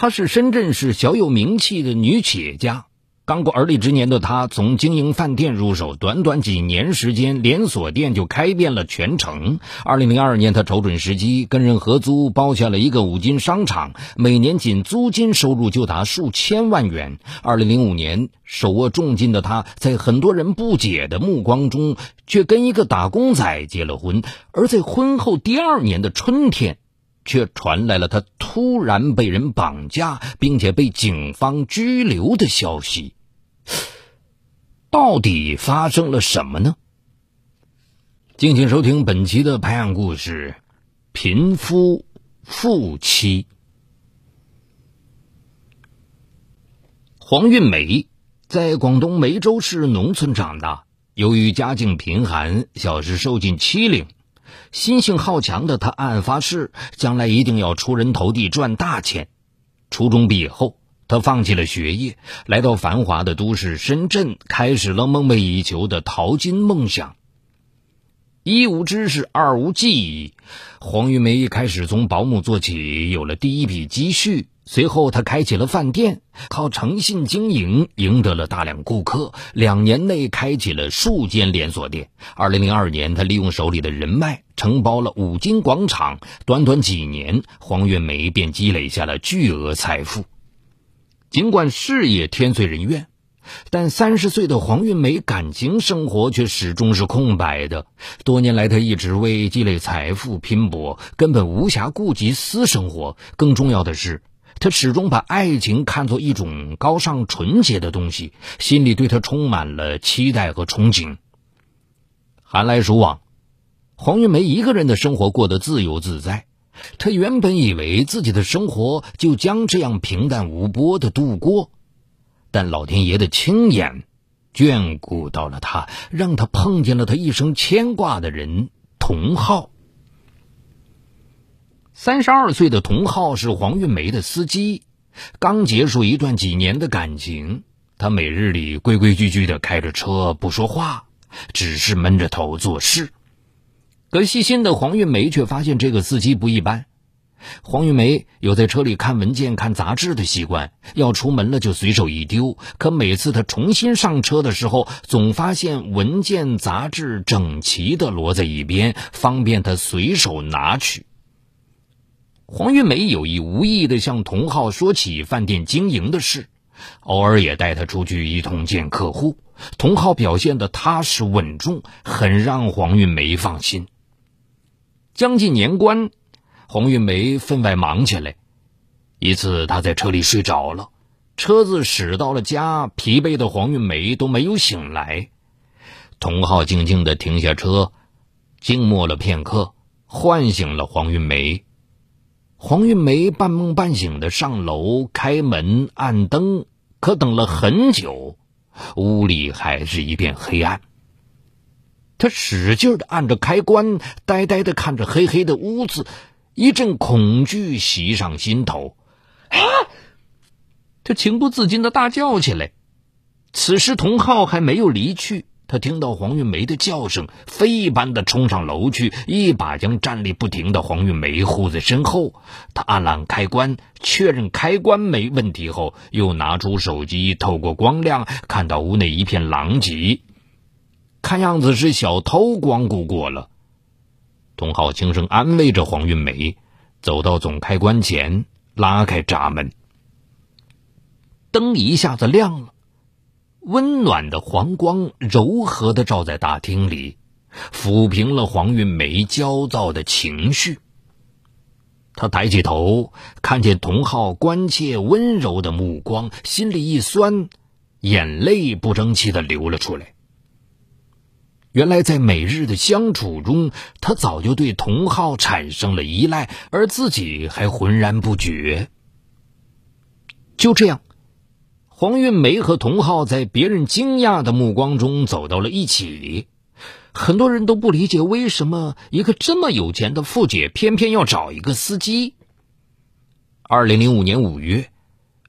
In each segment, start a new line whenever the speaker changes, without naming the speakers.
她是深圳市小有名气的女企业家。刚过而立之年的她，从经营饭店入手，短短几年时间，连锁店就开遍了全城。二零零二年，她瞅准时机，跟人合租，包下了一个五金商场，每年仅租金收入就达数千万元。二零零五年，手握重金的她，在很多人不解的目光中，却跟一个打工仔结了婚。而在婚后第二年的春天，却传来了他突然被人绑架，并且被警方拘留的消息。到底发生了什么呢？敬请收听本期的拍案故事：贫夫富妻。黄运梅在广东梅州市农村长大，由于家境贫寒，小时受尽欺凌，心性好强的他暗暗发誓，将来一定要出人头地，赚大钱。初中毕业后。他放弃了学业，来到繁华的都市深圳，开始了梦寐以求的淘金梦想。一无知识，二无技艺，黄玉梅一开始从保姆做起，有了第一笔积蓄。随后，他开启了饭店，靠诚信经营赢得了大量顾客，两年内开启了数间连锁店。二零零二年，他利用手里的人脉承包了五金广场，短短几年，黄月梅便积累下了巨额财富。尽管事业天遂人愿，但三十岁的黄月梅感情生活却始终是空白的。多年来，她一直为积累财富拼搏，根本无暇顾及私生活。更重要的是，他始终把爱情看作一种高尚纯洁的东西，心里对他充满了期待和憧憬。寒来暑往，黄运梅一个人的生活过得自由自在。她原本以为自己的生活就将这样平淡无波的度过，但老天爷的亲眼眷顾到了她，让她碰见了她一生牵挂的人童浩。三十二岁的童浩是黄运梅的司机，刚结束一段几年的感情，他每日里规规矩矩的开着车，不说话，只是闷着头做事。可细心的黄运梅却发现这个司机不一般。黄玉梅有在车里看文件、看杂志的习惯，要出门了就随手一丢。可每次她重新上车的时候，总发现文件、杂志整齐的摞在一边，方便她随手拿取。黄运梅有意无意的向童浩说起饭店经营的事，偶尔也带他出去一同见客户。童浩表现的踏实稳重，很让黄运梅放心。将近年关，黄运梅分外忙起来。一次，她在车里睡着了，车子驶到了家，疲惫的黄运梅都没有醒来。童浩静静的停下车，静默了片刻，唤醒了黄运梅。黄运梅半梦半醒的上楼，开门按灯，可等了很久，屋里还是一片黑暗。他使劲的按着开关，呆呆的看着黑黑的屋子，一阵恐惧袭上心头。啊！他情不自禁的大叫起来。此时童浩还没有离去，他听到黄玉梅的叫声，飞一般的冲上楼去，一把将站立不停的黄玉梅护在身后。他按了开关，确认开关没问题后，又拿出手机，透过光亮看到屋内一片狼藉。看样子是小偷光顾过了。童浩轻声安慰着黄玉梅，走到总开关前，拉开闸门，灯一下子亮了，温暖的黄光柔和的照在大厅里，抚平了黄运梅焦躁的情绪。他抬起头，看见童浩关切温柔的目光，心里一酸，眼泪不争气的流了出来。原来，在每日的相处中，他早就对童浩产生了依赖，而自己还浑然不觉。就这样，黄运梅和童浩在别人惊讶的目光中走到了一起。很多人都不理解，为什么一个这么有钱的富姐偏偏要找一个司机。二零零五年五月，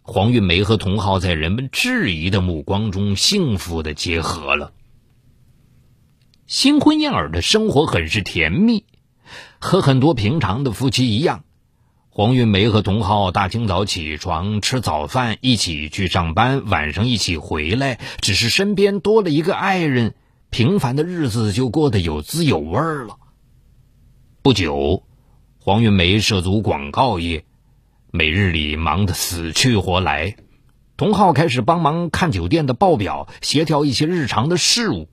黄运梅和童浩在人们质疑的目光中幸福的结合了。新婚燕尔的生活很是甜蜜，和很多平常的夫妻一样，黄运梅和童浩大清早起床吃早饭，一起去上班，晚上一起回来。只是身边多了一个爱人，平凡的日子就过得有滋有味了。不久，黄运梅涉足广告业，每日里忙得死去活来。童浩开始帮忙看酒店的报表，协调一些日常的事务。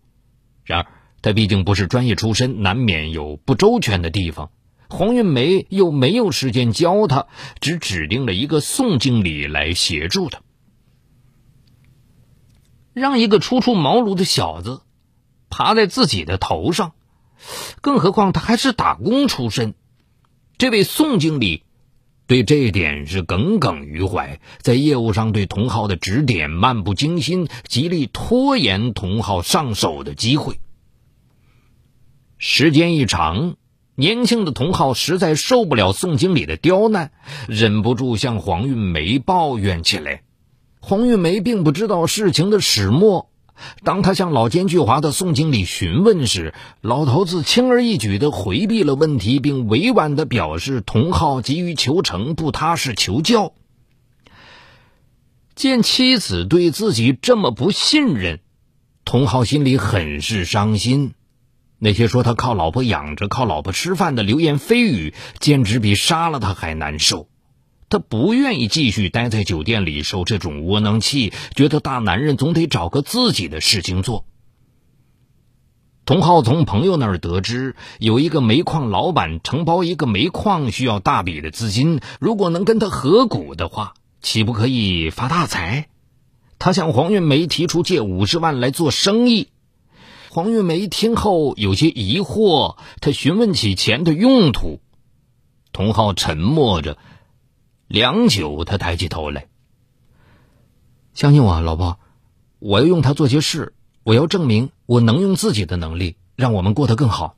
然而，他毕竟不是专业出身，难免有不周全的地方。黄运梅又没有时间教他，只指定了一个宋经理来协助他。让一个初出茅庐的小子爬在自己的头上，更何况他还是打工出身。这位宋经理对这一点是耿耿于怀，在业务上对童浩的指点漫不经心，极力拖延童浩上手的机会。时间一长。年轻的童浩实在受不了宋经理的刁难，忍不住向黄玉梅抱怨起来。黄玉梅并不知道事情的始末。当他向老奸巨猾的宋经理询问时，老头子轻而易举地回避了问题，并委婉地表示童浩急于求成，不踏实求教。见妻子对自己这么不信任，童浩心里很是伤心。那些说他靠老婆养着、靠老婆吃饭的流言蜚语，简直比杀了他还难受。他不愿意继续待在酒店里受这种窝囊气，觉得大男人总得找个自己的事情做。童浩从朋友那儿得知，有一个煤矿老板承包一个煤矿，需要大笔的资金，如果能跟他合股的话，岂不可以发大财？他向黄运梅提出借五十万来做生意。黄玉梅听后有些疑惑，她询问起钱的用途。童浩沉默着，良久，他抬起头来：“相信我，老婆，我要用它做些事，我要证明我能用自己的能力让我们过得更好。”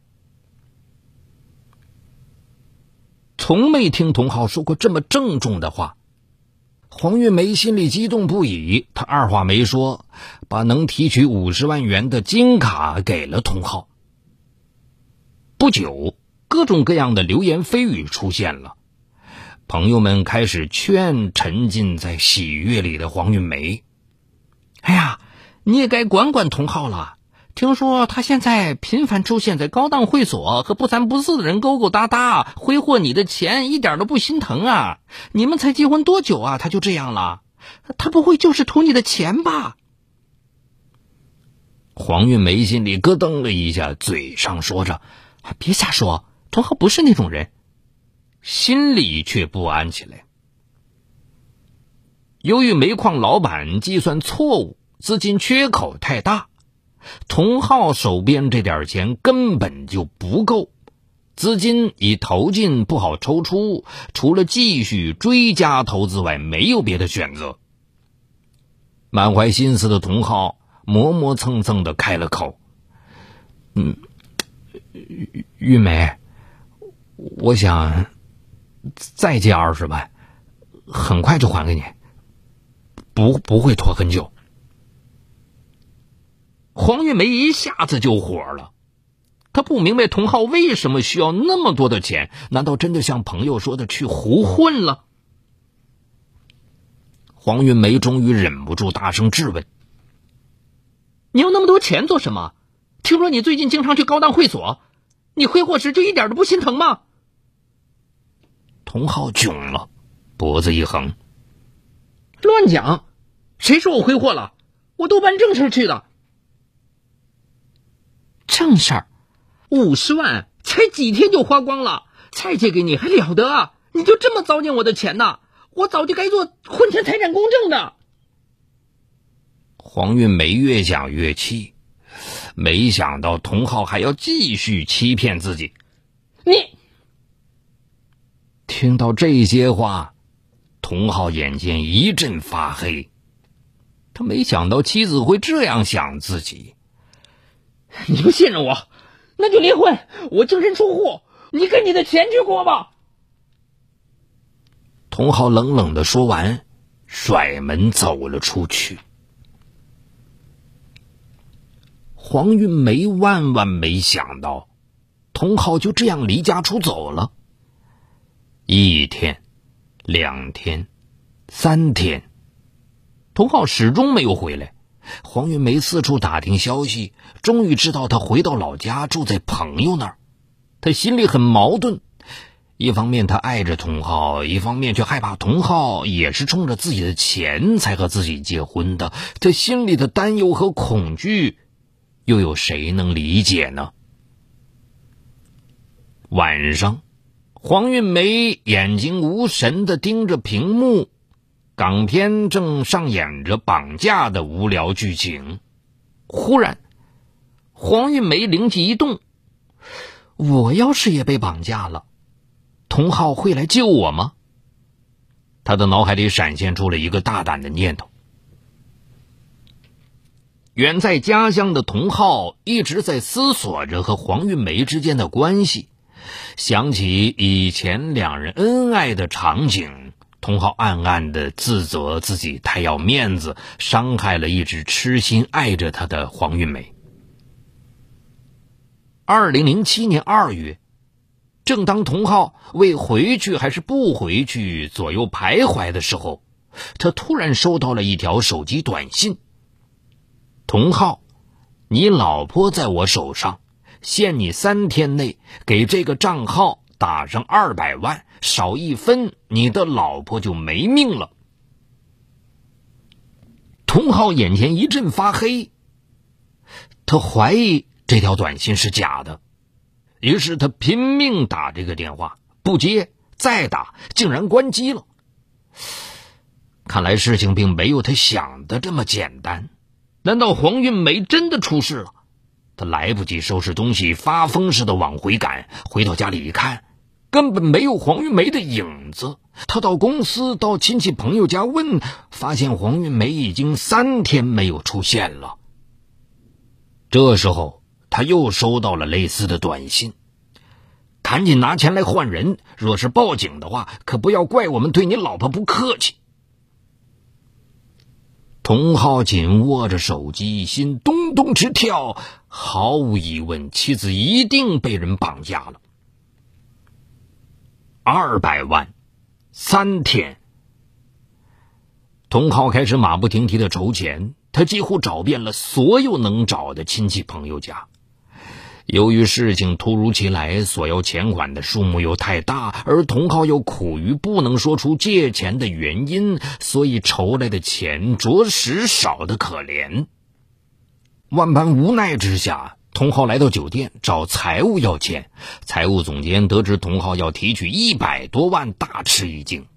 从没听童浩说过这么郑重的话。黄玉梅心里激动不已，她二话没说，把能提取五十万元的金卡给了童浩。不久，各种各样的流言蜚语出现了，朋友们开始劝沉浸在喜悦里的黄玉梅：“哎呀，你也该管管童浩了。”听说他现在频繁出现在高档会所，和不三不四的人勾勾搭搭，挥霍你的钱，一点都不心疼啊！你们才结婚多久啊，他就这样了？他不会就是图你的钱吧？黄运梅心里咯噔了一下，嘴上说着：“别瞎说，童浩不是那种人。”心里却不安起来。由于煤矿老板计算错误，资金缺口太大。童浩手边这点钱根本就不够，资金已投进不好抽出，除了继续追加投资外，没有别的选择。满怀心思的童浩磨磨蹭蹭的开了口：“嗯，玉玉梅，我想再借二十万，很快就还给你，不不会拖很久。”黄玉梅一下子就火了，她不明白童浩为什么需要那么多的钱？难道真的像朋友说的去胡混了？黄云梅终于忍不住大声质问：“你要那么多钱做什么？听说你最近经常去高档会所，你挥霍时就一点都不心疼吗？”童浩囧了，脖子一横：“乱讲！谁说我挥霍了？我都办正事去的。”正事儿，五十万才几天就花光了，再借给你还了得啊？你就这么糟践我的钱呢？我早就该做婚前财产公证的。黄运梅越想越气，没想到童浩还要继续欺骗自己。你听到这些话，童浩眼前一阵发黑，他没想到妻子会这样想自己。你不信任我，那就离婚。我净身出户，你跟你的钱去过吧。童浩冷冷的说完，甩门走了出去。黄云梅万万没想到，童浩就这样离家出走了。一天，两天，三天，童浩始终没有回来。黄云梅四处打听消息，终于知道他回到老家，住在朋友那儿。他心里很矛盾，一方面他爱着童浩，一方面却害怕童浩也是冲着自己的钱才和自己结婚的。他心里的担忧和恐惧，又有谁能理解呢？晚上，黄韵梅眼睛无神的盯着屏幕。港片正上演着绑架的无聊剧情，忽然，黄韵梅灵机一动：“我要是也被绑架了，童浩会来救我吗？”他的脑海里闪现出了一个大胆的念头。远在家乡的童浩一直在思索着和黄韵梅之间的关系，想起以前两人恩爱的场景。童浩暗暗的自责自己太要面子，伤害了一直痴心爱着他的黄韵梅。二零零七年二月，正当童浩为回去还是不回去左右徘徊的时候，他突然收到了一条手机短信：“童浩，你老婆在我手上，限你三天内给这个账号。”打上二百万，少一分，你的老婆就没命了。童浩眼前一阵发黑，他怀疑这条短信是假的，于是他拼命打这个电话，不接，再打，竟然关机了。看来事情并没有他想的这么简单，难道黄韵梅真的出事了？他来不及收拾东西，发疯似的往回赶，回到家里一看。根本没有黄玉梅的影子。他到公司、到亲戚朋友家问，发现黄玉梅已经三天没有出现了。这时候，他又收到了类似的短信：“赶紧拿钱来换人，若是报警的话，可不要怪我们对你老婆不客气。”童浩紧握着手机，心咚咚直跳。毫无疑问，妻子一定被人绑架了。二百万，三天。童浩开始马不停蹄的筹钱，他几乎找遍了所有能找的亲戚朋友家。由于事情突如其来，索要钱款的数目又太大，而童浩又苦于不能说出借钱的原因，所以筹来的钱着实少得可怜。万般无奈之下。童浩来到酒店找财务要钱，财务总监得知童浩要提取一百多万，大吃一惊。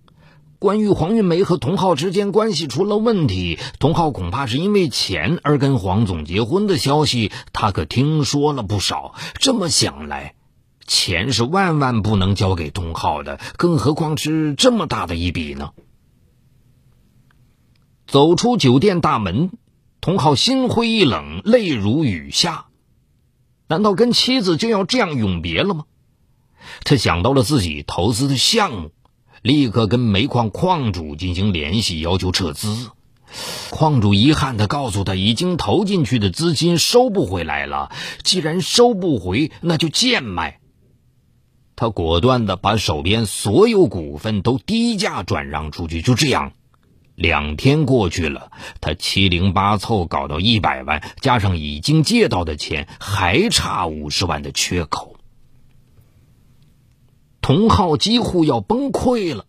关于黄运梅和童浩之间关系出了问题，童浩恐怕是因为钱而跟黄总结婚的消息，他可听说了不少。这么想来，钱是万万不能交给童浩的，更何况是这么大的一笔呢？走出酒店大门，童浩心灰意冷，泪如雨下。难道跟妻子就要这样永别了吗？他想到了自己投资的项目，立刻跟煤矿矿主进行联系，要求撤资。矿主遗憾地告诉他，已经投进去的资金收不回来了。既然收不回，那就贱卖。他果断地把手边所有股份都低价转让出去。就这样。两天过去了，他七零八凑搞到一百万，加上已经借到的钱，还差五十万的缺口。童浩几乎要崩溃了，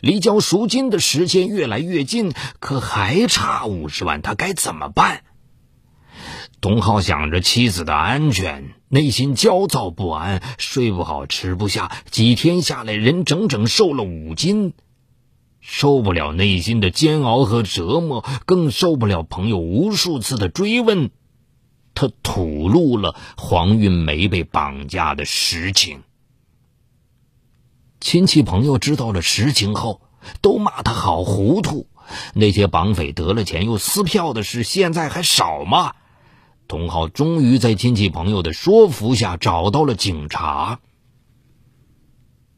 离交赎金的时间越来越近，可还差五十万，他该怎么办？童浩想着妻子的安全，内心焦躁不安，睡不好，吃不下，几天下来，人整整瘦了五斤。受不了内心的煎熬和折磨，更受不了朋友无数次的追问，他吐露了黄运梅被绑架的实情。亲戚朋友知道了实情后，都骂他好糊涂。那些绑匪得了钱又撕票的事，现在还少吗？童浩终于在亲戚朋友的说服下找到了警察。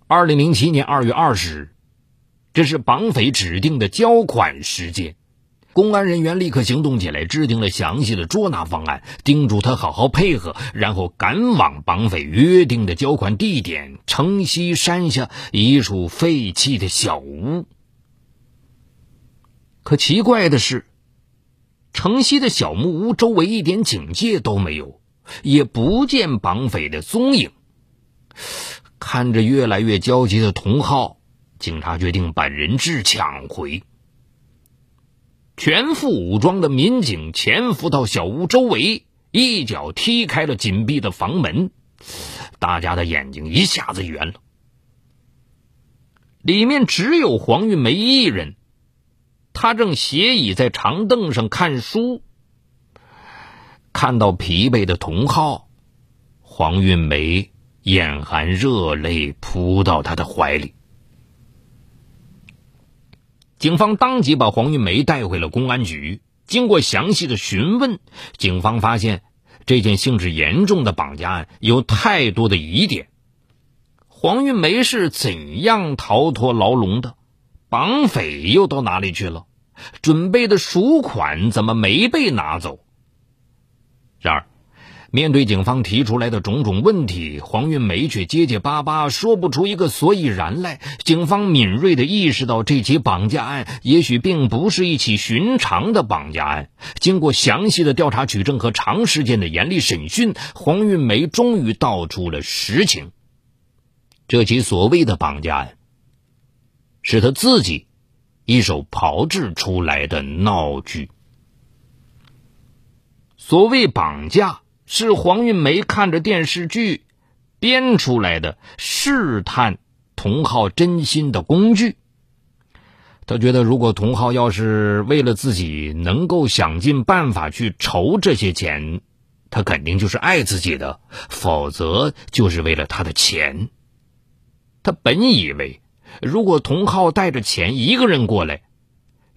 二零零七年二月二十日。这是绑匪指定的交款时间，公安人员立刻行动起来，制定了详细的捉拿方案，叮嘱他好好配合，然后赶往绑匪约定的交款地点——城西山下一处废弃的小屋。可奇怪的是，城西的小木屋周围一点警戒都没有，也不见绑匪的踪影。看着越来越焦急的童浩，警察决定把人质抢回。全副武装的民警潜伏到小屋周围，一脚踢开了紧闭的房门，大家的眼睛一下子圆了。里面只有黄玉梅一人，她正斜倚在长凳上看书。看到疲惫的童浩，黄玉梅眼含热泪扑到他的怀里。警方当即把黄玉梅带回了公安局。经过详细的询问，警方发现这件性质严重的绑架案有太多的疑点。黄玉梅是怎样逃脱牢笼的？绑匪又到哪里去了？准备的赎款怎么没被拿走？然而。面对警方提出来的种种问题，黄运梅却结结巴巴说不出一个所以然来。警方敏锐地意识到，这起绑架案也许并不是一起寻常的绑架案。经过详细的调查取证和长时间的严厉审讯，黄运梅终于道出了实情：这起所谓的绑架案，是他自己一手炮制出来的闹剧。所谓绑架。是黄运梅看着电视剧编出来的试探童浩真心的工具。他觉得，如果童浩要是为了自己能够想尽办法去筹这些钱，他肯定就是爱自己的；否则就是为了他的钱。他本以为，如果童浩带着钱一个人过来，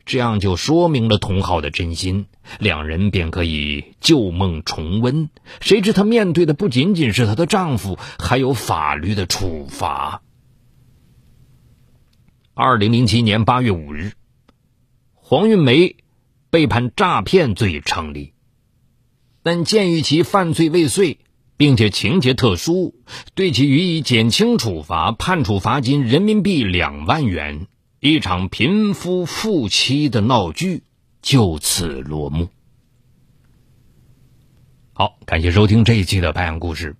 这样就说明了童浩的真心，两人便可以旧梦重温。谁知她面对的不仅仅是她的丈夫，还有法律的处罚。二零零七年八月五日，黄运梅被判诈骗罪成立，但鉴于其犯罪未遂，并且情节特殊，对其予以减轻处罚，判处罚金人民币两万元。一场贫夫负妻的闹剧就此落幕。好，感谢收听这一期的拍案故事。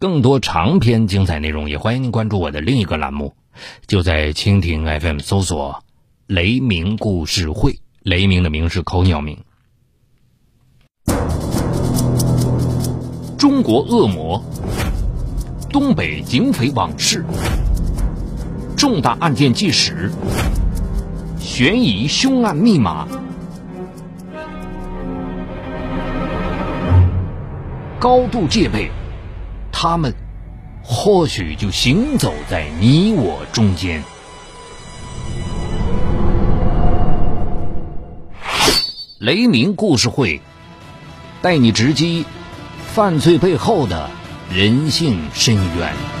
更多长篇精彩内容，也欢迎您关注我的另一个栏目，就在蜻蜓 FM 搜索“雷鸣故事会”。雷鸣的鸣是口鸟鸣。中国恶魔，东北警匪往事。重大案件纪实，悬疑凶案密码，高度戒备，他们或许就行走在你我中间。雷鸣故事会带你直击犯罪背后的人性深渊。